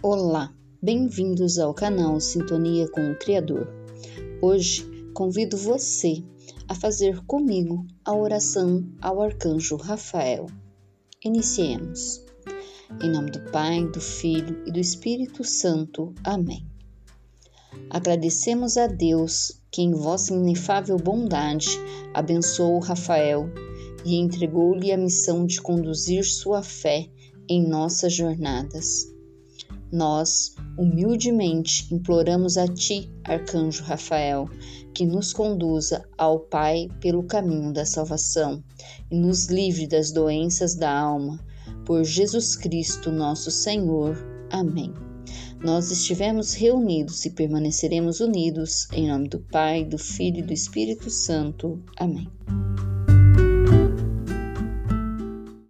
Olá, bem-vindos ao canal Sintonia com o Criador. Hoje convido você a fazer comigo a oração ao arcanjo Rafael. Iniciemos. Em nome do Pai, do Filho e do Espírito Santo. Amém. Agradecemos a Deus que, em vossa inefável bondade, abençoou Rafael e entregou-lhe a missão de conduzir sua fé em nossas jornadas. Nós, humildemente, imploramos a Ti, Arcanjo Rafael, que nos conduza ao Pai pelo caminho da salvação e nos livre das doenças da alma. Por Jesus Cristo, nosso Senhor. Amém. Nós estivemos reunidos e permaneceremos unidos, em nome do Pai, do Filho e do Espírito Santo. Amém.